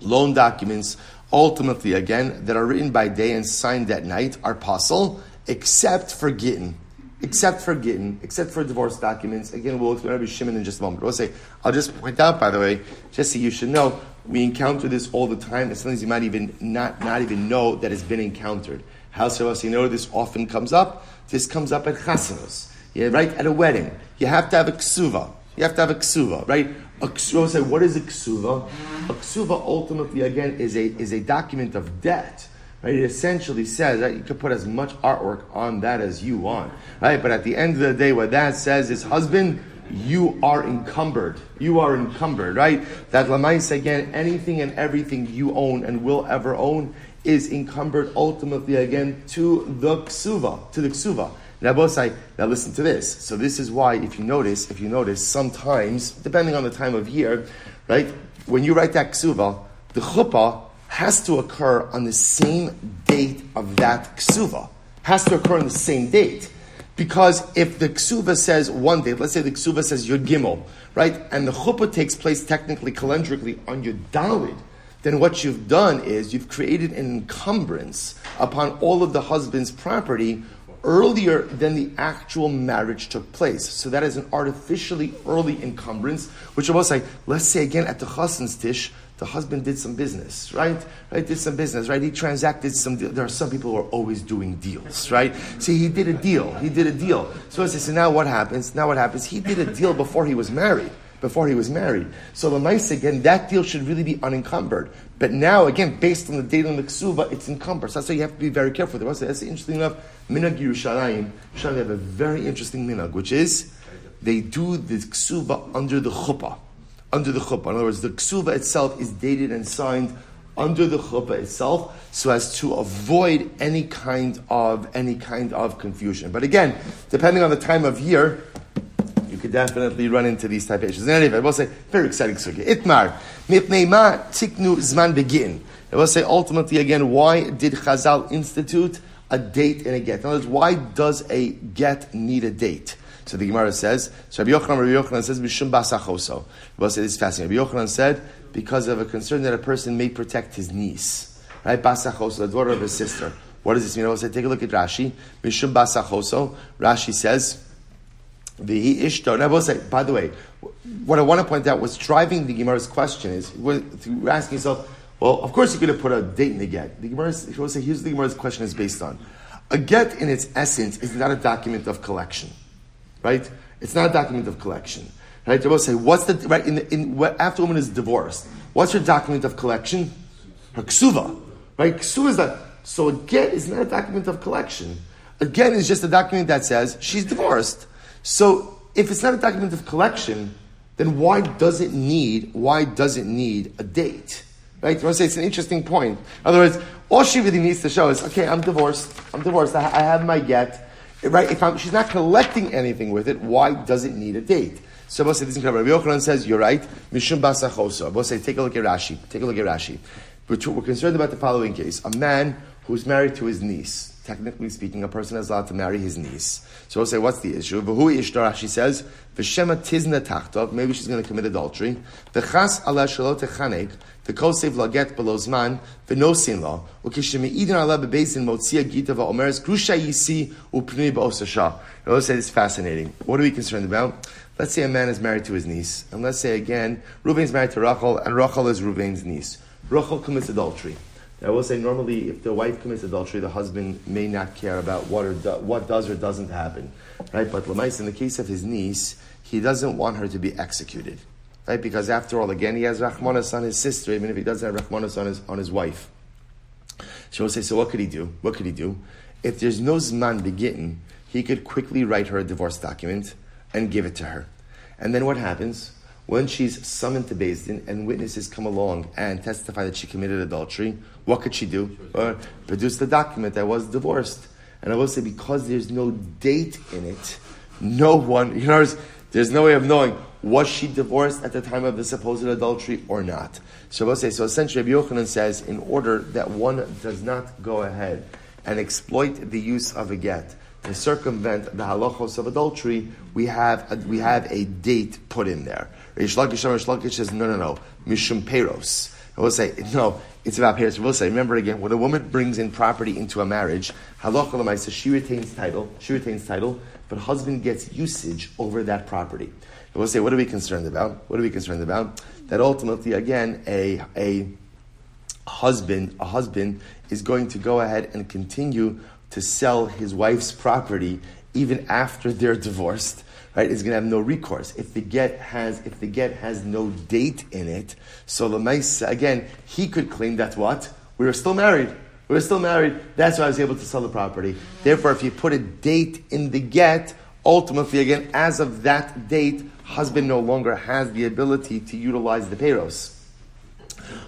loan documents, ultimately, again, that are written by day and signed at night are possible, except for gittin except for Gittin, except for divorce documents. Again, we'll explain Rabbi Shimon in just a moment. We'll say, I'll just point out, by the way, just so you should know, we encounter this all the time, and sometimes you might even not, not even know that it's been encountered. How so you know this often comes up? This comes up at chasanos. Yeah, right? At a wedding. You have to have a ksuva. You have to have a ksuva, right? A ksuva, say, what is a ksuva? A ksuva ultimately, again, is a, is a document of debt. Right? It essentially says that you can put as much artwork on that as you want. Right? But at the end of the day, what that says is, husband, you are encumbered. You are encumbered, right? That lamais again, anything and everything you own and will ever own is encumbered ultimately again to the ksuva, to the ksuva. Now, Bosai, now listen to this. So this is why, if you notice, if you notice, sometimes, depending on the time of year, right, when you write that ksuva, the chuppah has to occur on the same date of that ksuva. Has to occur on the same date. Because if the ksuva says one date, let's say the ksuva says Yud Gimel, right, and the chuppah takes place technically, calendrically, on your Dalid, then what you've done is you've created an encumbrance upon all of the husband's property earlier than the actual marriage took place. So that is an artificially early encumbrance, which I will say, let's say again at the chassan's tish, the husband did some business, right? Right, did some business, right? He transacted some. There are some people who are always doing deals, right? See, he did a deal. He did a deal. So I say, so now what happens? Now what happens? He did a deal before he was married. Before he was married. So the mice again, that deal should really be unencumbered. But now, again, based on the date on the ksuva, it's encumbered. So that's why you have to be very careful. There was that's interesting enough. Minag Yerushalayim, Yerushalayim have a very interesting minag, which is they do the ksuva under the chuppah under the chuppah. In other words, the ksuva itself is dated and signed under the chuppah itself, so as to avoid any kind of any kind of confusion. But again, depending on the time of year, you could definitely run into these type of issues. In any event, we'll say very exciting sugya. Itmar mipnei ma tiknu zman begin. I will say ultimately again, why did Chazal institute a date in a get? In other words, why does a get need a date? So the Gemara says, so Rabbi Yochanan, Rabbi Yochanan says, Mishum basachoso. Rabbi said, it's fascinating. Rabbi Yochanan said, because of a concern that a person may protect his niece. Right? Basachoso, the daughter of his sister. What does this mean? I will say, take a look at Rashi. Mishum basachoso. Rashi says, the ishtar. And I will say, by the way, what I want to point out, what's driving the Gemara's question is, you're asking yourself, well, of course you're going to put a date in the get. The Gemara, if you want to say, here's the Gemara's question is based on. A get in its essence is not a document of collection, right? It's not a document of collection, right? They will say, what's the, right, in, in, after a woman is divorced, what's her document of collection? Her ksuva, right? Ksuva is that, so a get is not a document of collection. A get is just a document that says she's divorced. So if it's not a document of collection, then why does it need, why does it need a date? Right? You want to say it's an interesting point. In other words, all she really needs to show is, okay, I'm divorced. I'm divorced. I, I have my get. Right? If I'm, she's not collecting anything with it, why does it need a date? So Rabbi Yochanan says, you're right. Mishum basachoso. Abbas say, take a look at Rashi. Take a look at Rashi. We're, concerned about the following case. A man who's married to his niece technically speaking, a person is allowed to marry his niece. So we'll say, what's the issue? V'hu ishtar, she says, v'shema tizna tachtov, maybe she's going to commit adultery. V'chas ala shalot techanek, v'kol sev laget below zman, v'no sin lo, u'kishemi ala bebezin motzia gita v'omeres, grusha yisi u'pnui ba'osasha. We'll say it's fascinating. What are we concerned about? Let's say a man is married to his niece, and let's say again, Reuven's married to Rachel, and Rachel is Reuven's niece. Rachel commits adultery. I will say normally, if the wife commits adultery, the husband may not care about what or do, what does or doesn't happen, right? But Lamais, in the case of his niece, he doesn't want her to be executed, right? Because after all, again, he has Rachmanas on his sister, even if he doesn't have Rachmanas on his on his wife. She will say, so what could he do? What could he do? If there's no zman begin, he could quickly write her a divorce document and give it to her. And then what happens? when she's summoned to Din and witnesses come along and testify that she committed adultery, what could she do? Or produce the document that was divorced. And I will say, because there's no date in it, no one, you know, there's no way of knowing was she divorced at the time of the supposed adultery or not. So say, so essentially, Rabbi Yochanan says, in order that one does not go ahead and exploit the use of a get to circumvent the halachos of adultery, we have a, we have a date put in there. Rish Lakish, says, no, no, no, Mishum Peros. I will say, no, it's about Peros. We'll say, remember again, when a woman brings in property into a marriage, halacha says she retains title, she retains title, but husband gets usage over that property. We'll say, what are we concerned about? What are we concerned about? That ultimately, again, a, a husband, a husband is going to go ahead and continue to sell his wife's property even after they're divorced right, is going to have no recourse. If the get has, if the get has no date in it, so the again, he could claim that what? We were still married. We were still married. That's why I was able to sell the property. Therefore, if you put a date in the get, ultimately, again, as of that date, husband no longer has the ability to utilize the payros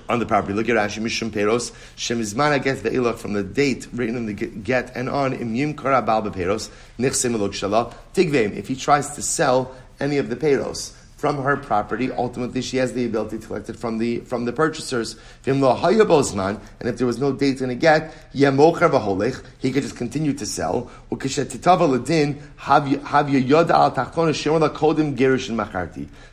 on the property. Look at Rashi Mishum Peros. Shemizmana gets the ilach from the date written in the get and on imyim kara balba peros nichsim tigveim. If he tries to sell any of the peros from her property, ultimately she has the ability to collect it from the from the purchasers. And if there was no date in a get, he could just continue to sell.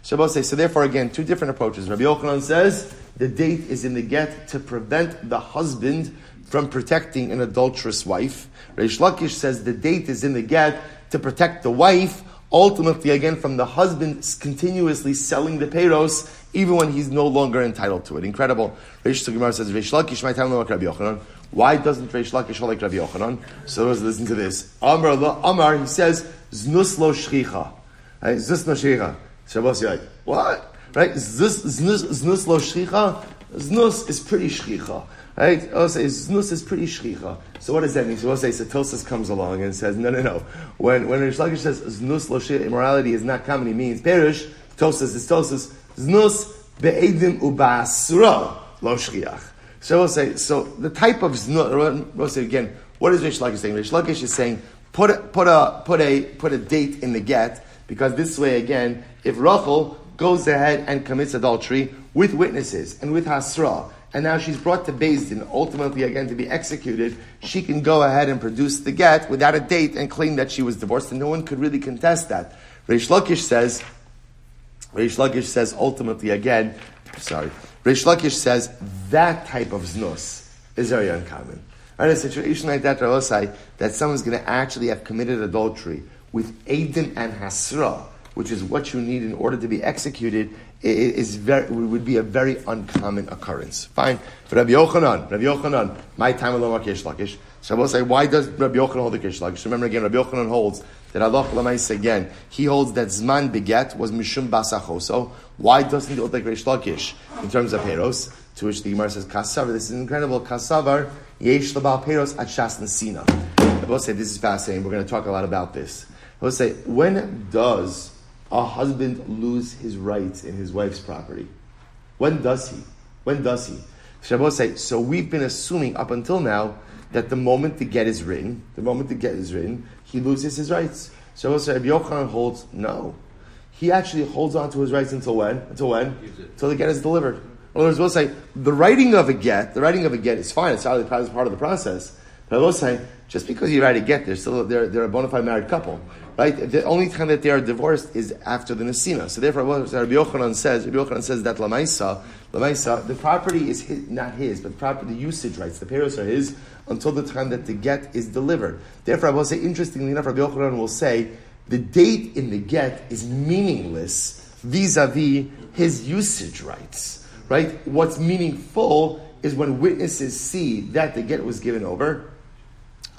So therefore, again, two different approaches. Rabbi Yochanan says the date is in the get to prevent the husband from protecting an adulterous wife. Reish Lakish says the date is in the get to protect the wife ultimately again from the husband continuously selling the payros even when he's no longer entitled to it. Incredible. Reish Gemara says, Reish Lakish tell like Rabbi Yochanan. Why doesn't Reish Lakish like Rabbi Yochanan? So let's listen to this. Amar, Amar, he says, Znus lo shchicha. Znus lo shchicha. Shabbos, you're what? Right? Znus, znus, znus lo shchicha? Znus is pretty shchicha. Right? I'll znus is pretty shchicha. So what does that mean? So we'll say Satosis comes along and says, no, no, no. When when Rish says znus lo immorality is not common, he means perish. Tosis is tosis. Znus be'edim uba'asura lo shchiach. So we'll say, so the type of znus, we'll say again, what is Rish saying? Rish is saying, put a, put a, put a, put a date in the get, because this way again, if Rachel goes ahead and commits adultery with witnesses and with hasra, and now she's brought to Din, ultimately again to be executed, she can go ahead and produce the get without a date and claim that she was divorced, and no one could really contest that. Reish Lakish says, Reish Lakish says ultimately again, sorry, Reish Lakish says that type of znos is very uncommon. In a situation like that, say that someone's going to actually have committed adultery with Adim and Hasra, which is what you need in order to be executed, is very, would be a very uncommon occurrence. Fine. For Rabbi Yochanan, Rabbi Yochanan, my time alone Kish Lakish. So I will say, why does Rabbi Yochanan hold the Kish Lakish? Remember again, Rabbi Yochanan holds that Allah Lamais again, he holds that Zman beget was Mishum Basachoso. Why doesn't he hold like Rish Lakish in terms of Peros? To which the Gemara says, Kasavar, this is incredible. Kasavar, Yesh Labal Peros at Shas Sina. I will say, this is fascinating. We're going to talk a lot about this. I will say, when does a husband lose his rights in his wife's property? When does he? When does he? Shabbos say, so we've been assuming up until now that the moment the get is written, the moment the get is written, he loses his rights. Shabbos say, Yochanan holds, no. He actually holds on to his rights until when? Until when? Until the get is delivered. In other words, we'll say, the writing of a get, the writing of a get is fine, it's part of the process. But I will say, just because you write a get, they're still, they're, they're a bona fide married couple right? The only time that they are divorced is after the Nesina. So therefore, what Rabbi Yochanan says, Rabbi Yochanan says that Lamaisa, Lamaisa, the property is his, not his, but property usage rights, the paros are his until the time that the get is delivered. Therefore, I will say, interestingly enough, Rabbi Yochanan will say the date in the get is meaningless vis-a-vis his usage rights, right? What's meaningful is when witnesses see that the get was given over.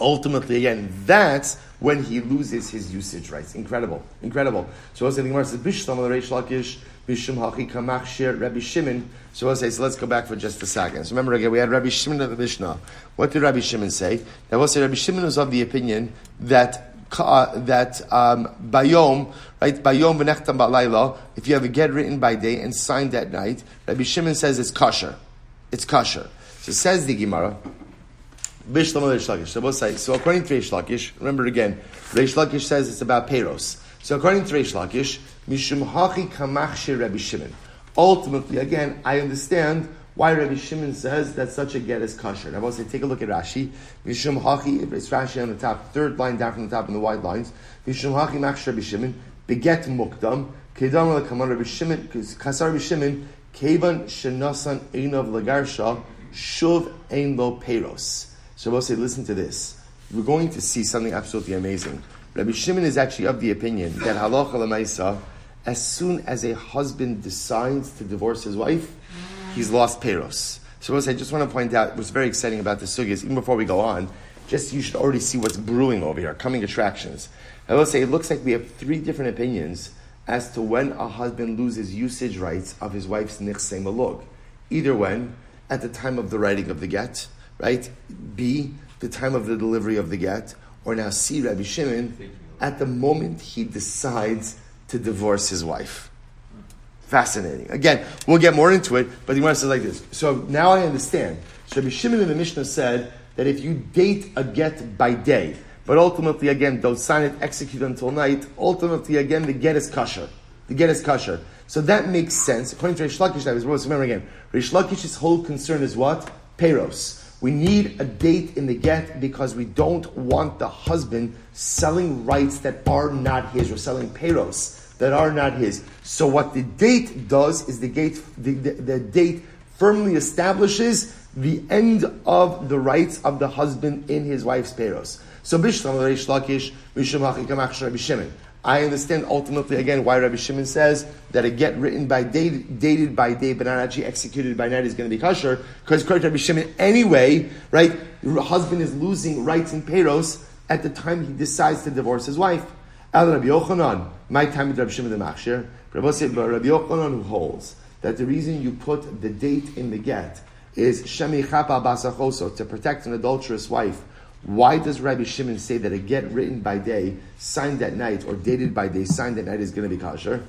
Ultimately, again, that's when he loses his usage rights. Incredible, incredible. So I'll say the Gemara says Bishlam Reish Lakish Bishum Hachi Kamach Shir Rabbi Shimon. So I'll say so. Let's go back for just a second. So remember again, we had Rabbi Shimon of the Mishnah. What did Rabbi Shimon say? Now we'll say Rabbi Shimon was of the opinion that. Uh, that um, bayom, right? Bayom v'nechtam ba'layla. If you have a get written by day and signed that night, Rabbi Shimon says it's kosher. It's kosher. So says the Gemara. Reish Lakish. Say So according to Reish Lakish, remember again, Reish Lakish says it's about Peros. So according to Reish Lakish, Mishum Hachi Kamachshir Rabbi Shimon. Ultimately, again, I understand why Rabbi Shimon says that such a get is kosher. Now, I say, take a look at Rashi. Mishum Hachi, it's Rashi on the top, third line down from the top in the wide lines. Mishum Hachi Machshir Rabbi Shimon, beget mukdam, kedam lekaman Rabbi Shimon, kasar Rabbi Shimon, kevan shenasan einav lagarsha, shuv ein lo peros. So we'll say, listen to this. We're going to see something absolutely amazing. Rabbi Shimon is actually of the opinion that halacha lemaisa, as soon as a husband decides to divorce his wife, he's lost peros. So I just want to point out what's very exciting about the sugyas, even before we go on, just you should already see what's brewing over here, coming attractions. I will say it looks like we have three different opinions as to when a husband loses usage rights of his wife's nichse malug. Either when, at the time of the writing of the get, right? B, the time of the delivery of the get, or now C, Rabbi Shimon, at the moment he decides to divorce his wife. Fascinating. Again, we'll get more into it, but the Gemara says like this. So now I understand. So Rabbi Shimon in the Mishnah said that if you date a get by day, but ultimately again don't sign it, execute until night, ultimately again the get is kosher. The get is kosher. So that makes sense. According to Rish Lakish, that was remember again. Rish Lakish's whole concern is what? Peros. We need a date in the get because we don't want the husband selling rights that are not his or selling peros that are not his. So what the date does is the, gate, the, the, the date firmly establishes the end of the rights of the husband in his wife's peros. So Bishlam Reish Lakish, Mishum Hachikamach Shimon. I understand ultimately again why Rabbi Shimon says that a get written by day, dated by day, but not actually executed by night is going to be kosher. Because according to Rabbi Shimon, anyway, right, the husband is losing rights in peros at the time he decides to divorce his wife. Al Rabbi Yochanan, my time with Rabbi Shimon the Machshir, Rabbi Yochanan who holds that the reason you put the date in the get is Shemi Chapa Basachoso to protect an adulterous wife why does Rabbi Shimon say that a get written by day, signed at night, or dated by day, signed at night is going to be kosher?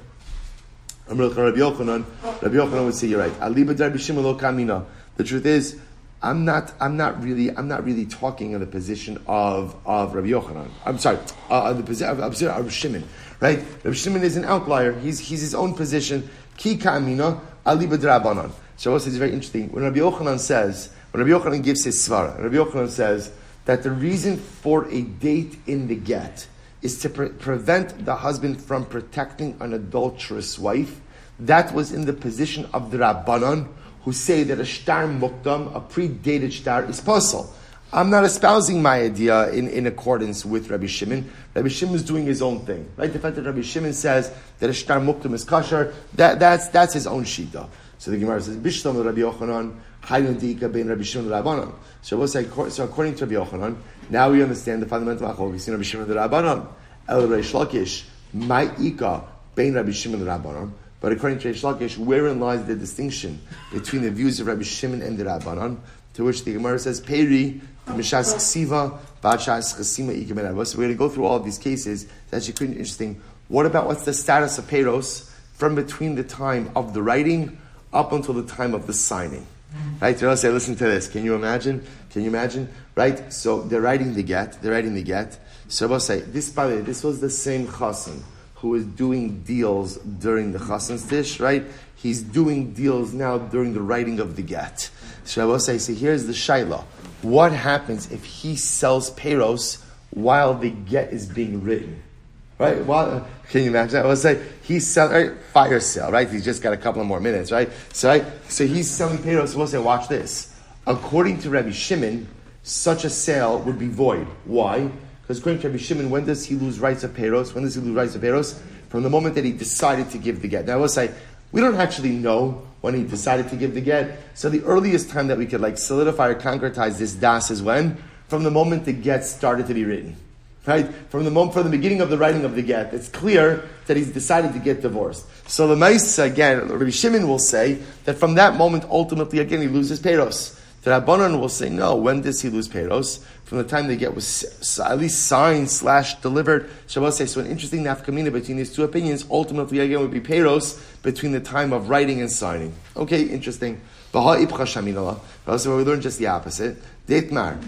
Rabbi Yochanan, Rabbi Yochanan would say you're right. Rabbi Shimon lo kamina. The truth is, I'm not. I'm not really. I'm not really talking in the position of of Rabbi Yochanan. I'm sorry. Uh, the position of, of Rabbi Shimon. Right. Rabbi Shimon is an outlier. He's he's his own position. Ki kamina ali b'drabanan. Shabbos is very interesting. When Rabbi Yochanan says, when Rabbi Yochanan gives his svara, Rabbi Yochanan says that the reason for a date in the get is to pre- prevent the husband from protecting an adulterous wife. That was in the position of the Rabbanon, who say that a shtar mukdam, a predated shtar, is possible. I'm not espousing my idea in, in accordance with Rabbi Shimon. Rabbi Shimon is doing his own thing, right? The fact that Rabbi Shimon says that a shtar mukdam is kosher, that, that's, that's his own shita. So the Gemara says, Bishlam Rabbi Yochanan, Hayyun Dika ben Rabbi Shimon Rabbanon. So, according to Rabbi Yochanan, now we understand the fundamental machlokes in Rabbi Shimon the Rabbanon. El Reish Lakish, Ma'ika ben Rabbi Shimon Rabbanon. But according to Reish Lakish, wherein lies the distinction between the views of Rabbi Shimon and the Rabbanon? To which the Gemara says, Peri, Mishas Ksiva, Bachas Chasima Ikemen So we're going to go through all of these cases. It's actually pretty interesting. What about what's the status of Peros from between the time of the writing up until the time of the signing? Right? So say, listen to this. Can you imagine? Can you imagine? Right? So they're writing the get. They're writing the get. So we'll say, this, by the way, this was the same chassan who was doing deals during the chassan's tish, right? He's doing deals now during the writing of the get. So I will say, so here's the shaila. What happens if he sells peros while the get is being written? Right? Well, can you imagine? Will say he's selling right? fire sale, right? He's just got a couple of more minutes, right? So, right? so he's selling peros. So we'll say, watch this. According to Rabbi Shimon, such a sale would be void. Why? Because according to Rabbi Shimon, when does he lose rights of peros? When does he lose rights of peros? From the moment that he decided to give the get. Now I will say we don't actually know when he decided to give the get. So the earliest time that we could like solidify or concretize this das is when? From the moment the get started to be written. Right? From the moment, from the beginning of the writing of the get, it's clear that he's decided to get divorced. So the mice, again, Rabbi Shimon will say that from that moment, ultimately, again, he loses peros. The Rabbanon will say, no, when does he lose peros? From the time the get was at least signed slash delivered. Shabbos say, so an interesting nafkamina between these two opinions, ultimately, again, would be peros between the time of writing and signing. Okay, interesting. Baha ibcha. Also, we learn just the opposite. Deitmar.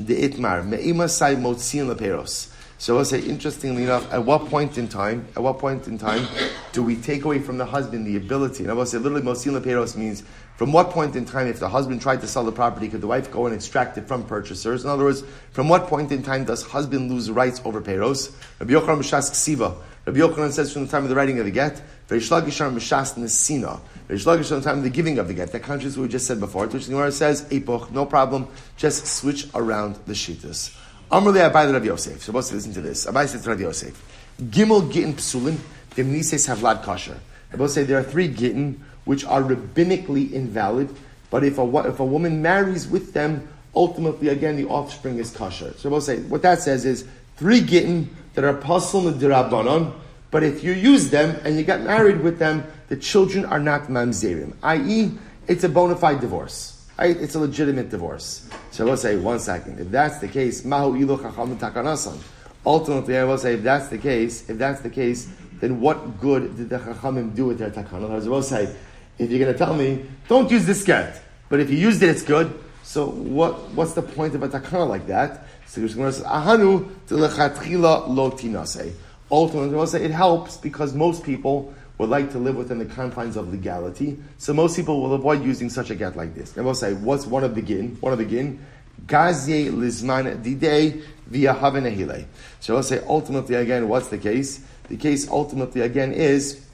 Deitmar. Me'ima sai motzin leperos. So I'll say, interestingly enough, at what point in time, at what point in time do we take away from the husband the ability? And I will say, literally, motzin leperos means from what point in time, if the husband tried to sell the property, could the wife go and extract it from purchasers? In other words, from what point in time does husband lose rights over peros? Rabbi Yochanan Mishas Ksiva. Rabbi Yochanan says from the time of the writing of the get, Reish Lagishar Mishas Nesina. Reish Lakish from the time of the giving of the get. That contradicts what we just said before, which the Gemara says, Epoch, no problem, just switch around the shitas. Amrli Abai Rabbi Yosef. Supposed to listen to this. Abai says to Rabbi Yosef, Gimel Gittin Psulim, Demnises Havlad Kasher. Rabbi say there are three Gittin which are rabbinically invalid, but if a, if a woman marries with them, ultimately, again, the offspring is kosher. So we'll say, what that says is, three gittin that are pasul dirabanon, but if you use them and you get married with them, the children are not mamzerim, i.e., it's a bona fide divorce. Right? It's a legitimate divorce. So we'll say, one second, if that's the case, mahu ilu chacham takanasan. Ultimately, I will say, if that's the case, if that's the case, then what good did the chachamim do with their takana? I will say, if you're going to tell me, don't use this get, but if you used it, it's good. So what, what's the point of a takana like that? So Gemara says, ahanu lo tinase. Ultimately, we'll say it helps because most people would like to live within the confines of legality. So most people will avoid using such a get like this. And we'll say, what's one of the gin? One of the gin? Gazye lizman didei via havenehile. So we'll say, ultimately, again, what's the case? The case ultimately, again, is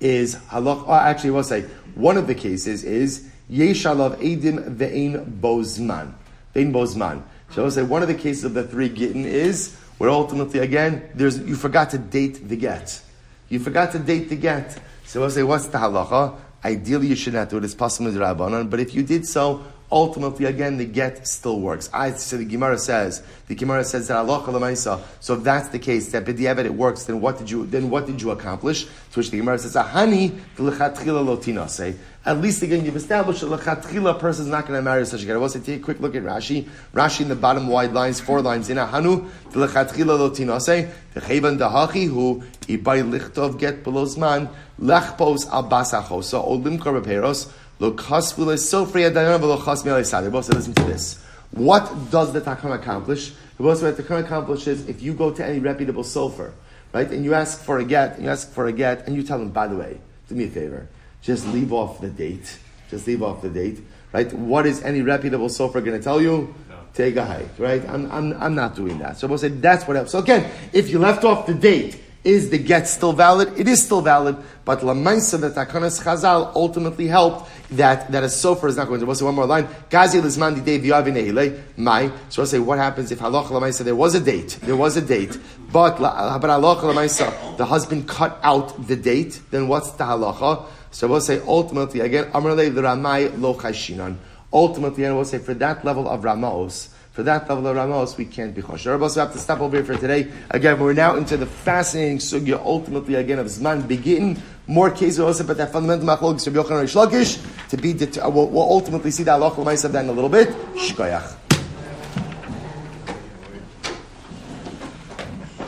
is halach. Oh, actually, we'll say one of the cases is yeshalav edim ve'ein bozman. Ve'ein bozman. So we'll say one of the cases of the three gittin is where ultimately again there's you forgot to date the get. You forgot to date the get. So I will say what's the halacha? Ideally, you should not do it. It's possible to rabbanon, but if you did so, ultimately, again, the get still works. I so the Gemara says the Gemara says that Allah lemaisa. So if that's the case, that b'diavad it works, then what did you then what did you accomplish? To which the Gemara says, "Ahani lotina." Say at least again you've established that lechatchila person is not going to marry such a guy. I will say, take a quick look at Rashi. Rashi in the bottom wide lines, four lines in Ahanu v'lechatchila lotina. Say the chevan dahachi who ibay lichtov get below zman lechpos al basacho. So olim korbaperos. Both said, listen to this. What does the takana accomplish? Both What the takana accomplishes if you go to any reputable sofer, right, and you ask for a get, and you ask for a get, and you tell them, by the way, do me a favor, just leave off the date. Just leave off the date, right? What is any reputable sofer going to tell you? No. Take a hike, right? I'm, I'm, I'm not doing that. So we'll say that's what helps. So again, if you left off the date, is the get still valid? It is still valid, but Lamaisa that Takanas Chazal ultimately helped that, that a sofer is not going to. We'll say one more line. Gazi Lizman Day Mai. So we'll say what happens if Halach Lamaisa, there was a date, there was a date, but, but Halach Lamaisa, the husband cut out the date, then what's the halacha? So we'll say ultimately, again, Amrle the Ramai Lo. Ultimately, and we'll say for that level of Ramos, for that level of Ramos, we can't be chosher. We have to stop over here for today. Again, we're now into the fascinating sugya, ultimately, again, of Zman begin. More cases also, but that fundamental machlok Rabbi Yochanan Rish Lakish to be. Det- uh, we'll, we'll, ultimately see that halacha of that in a little bit. Shkoyach.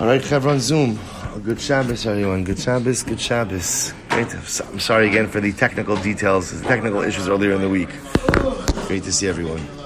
All right, Chevron Zoom. Good Shabbos, everyone. Good Shabbos. Good Shabbos. Great. I'm sorry again for the technical details, the technical issues earlier in the week. Great to see everyone.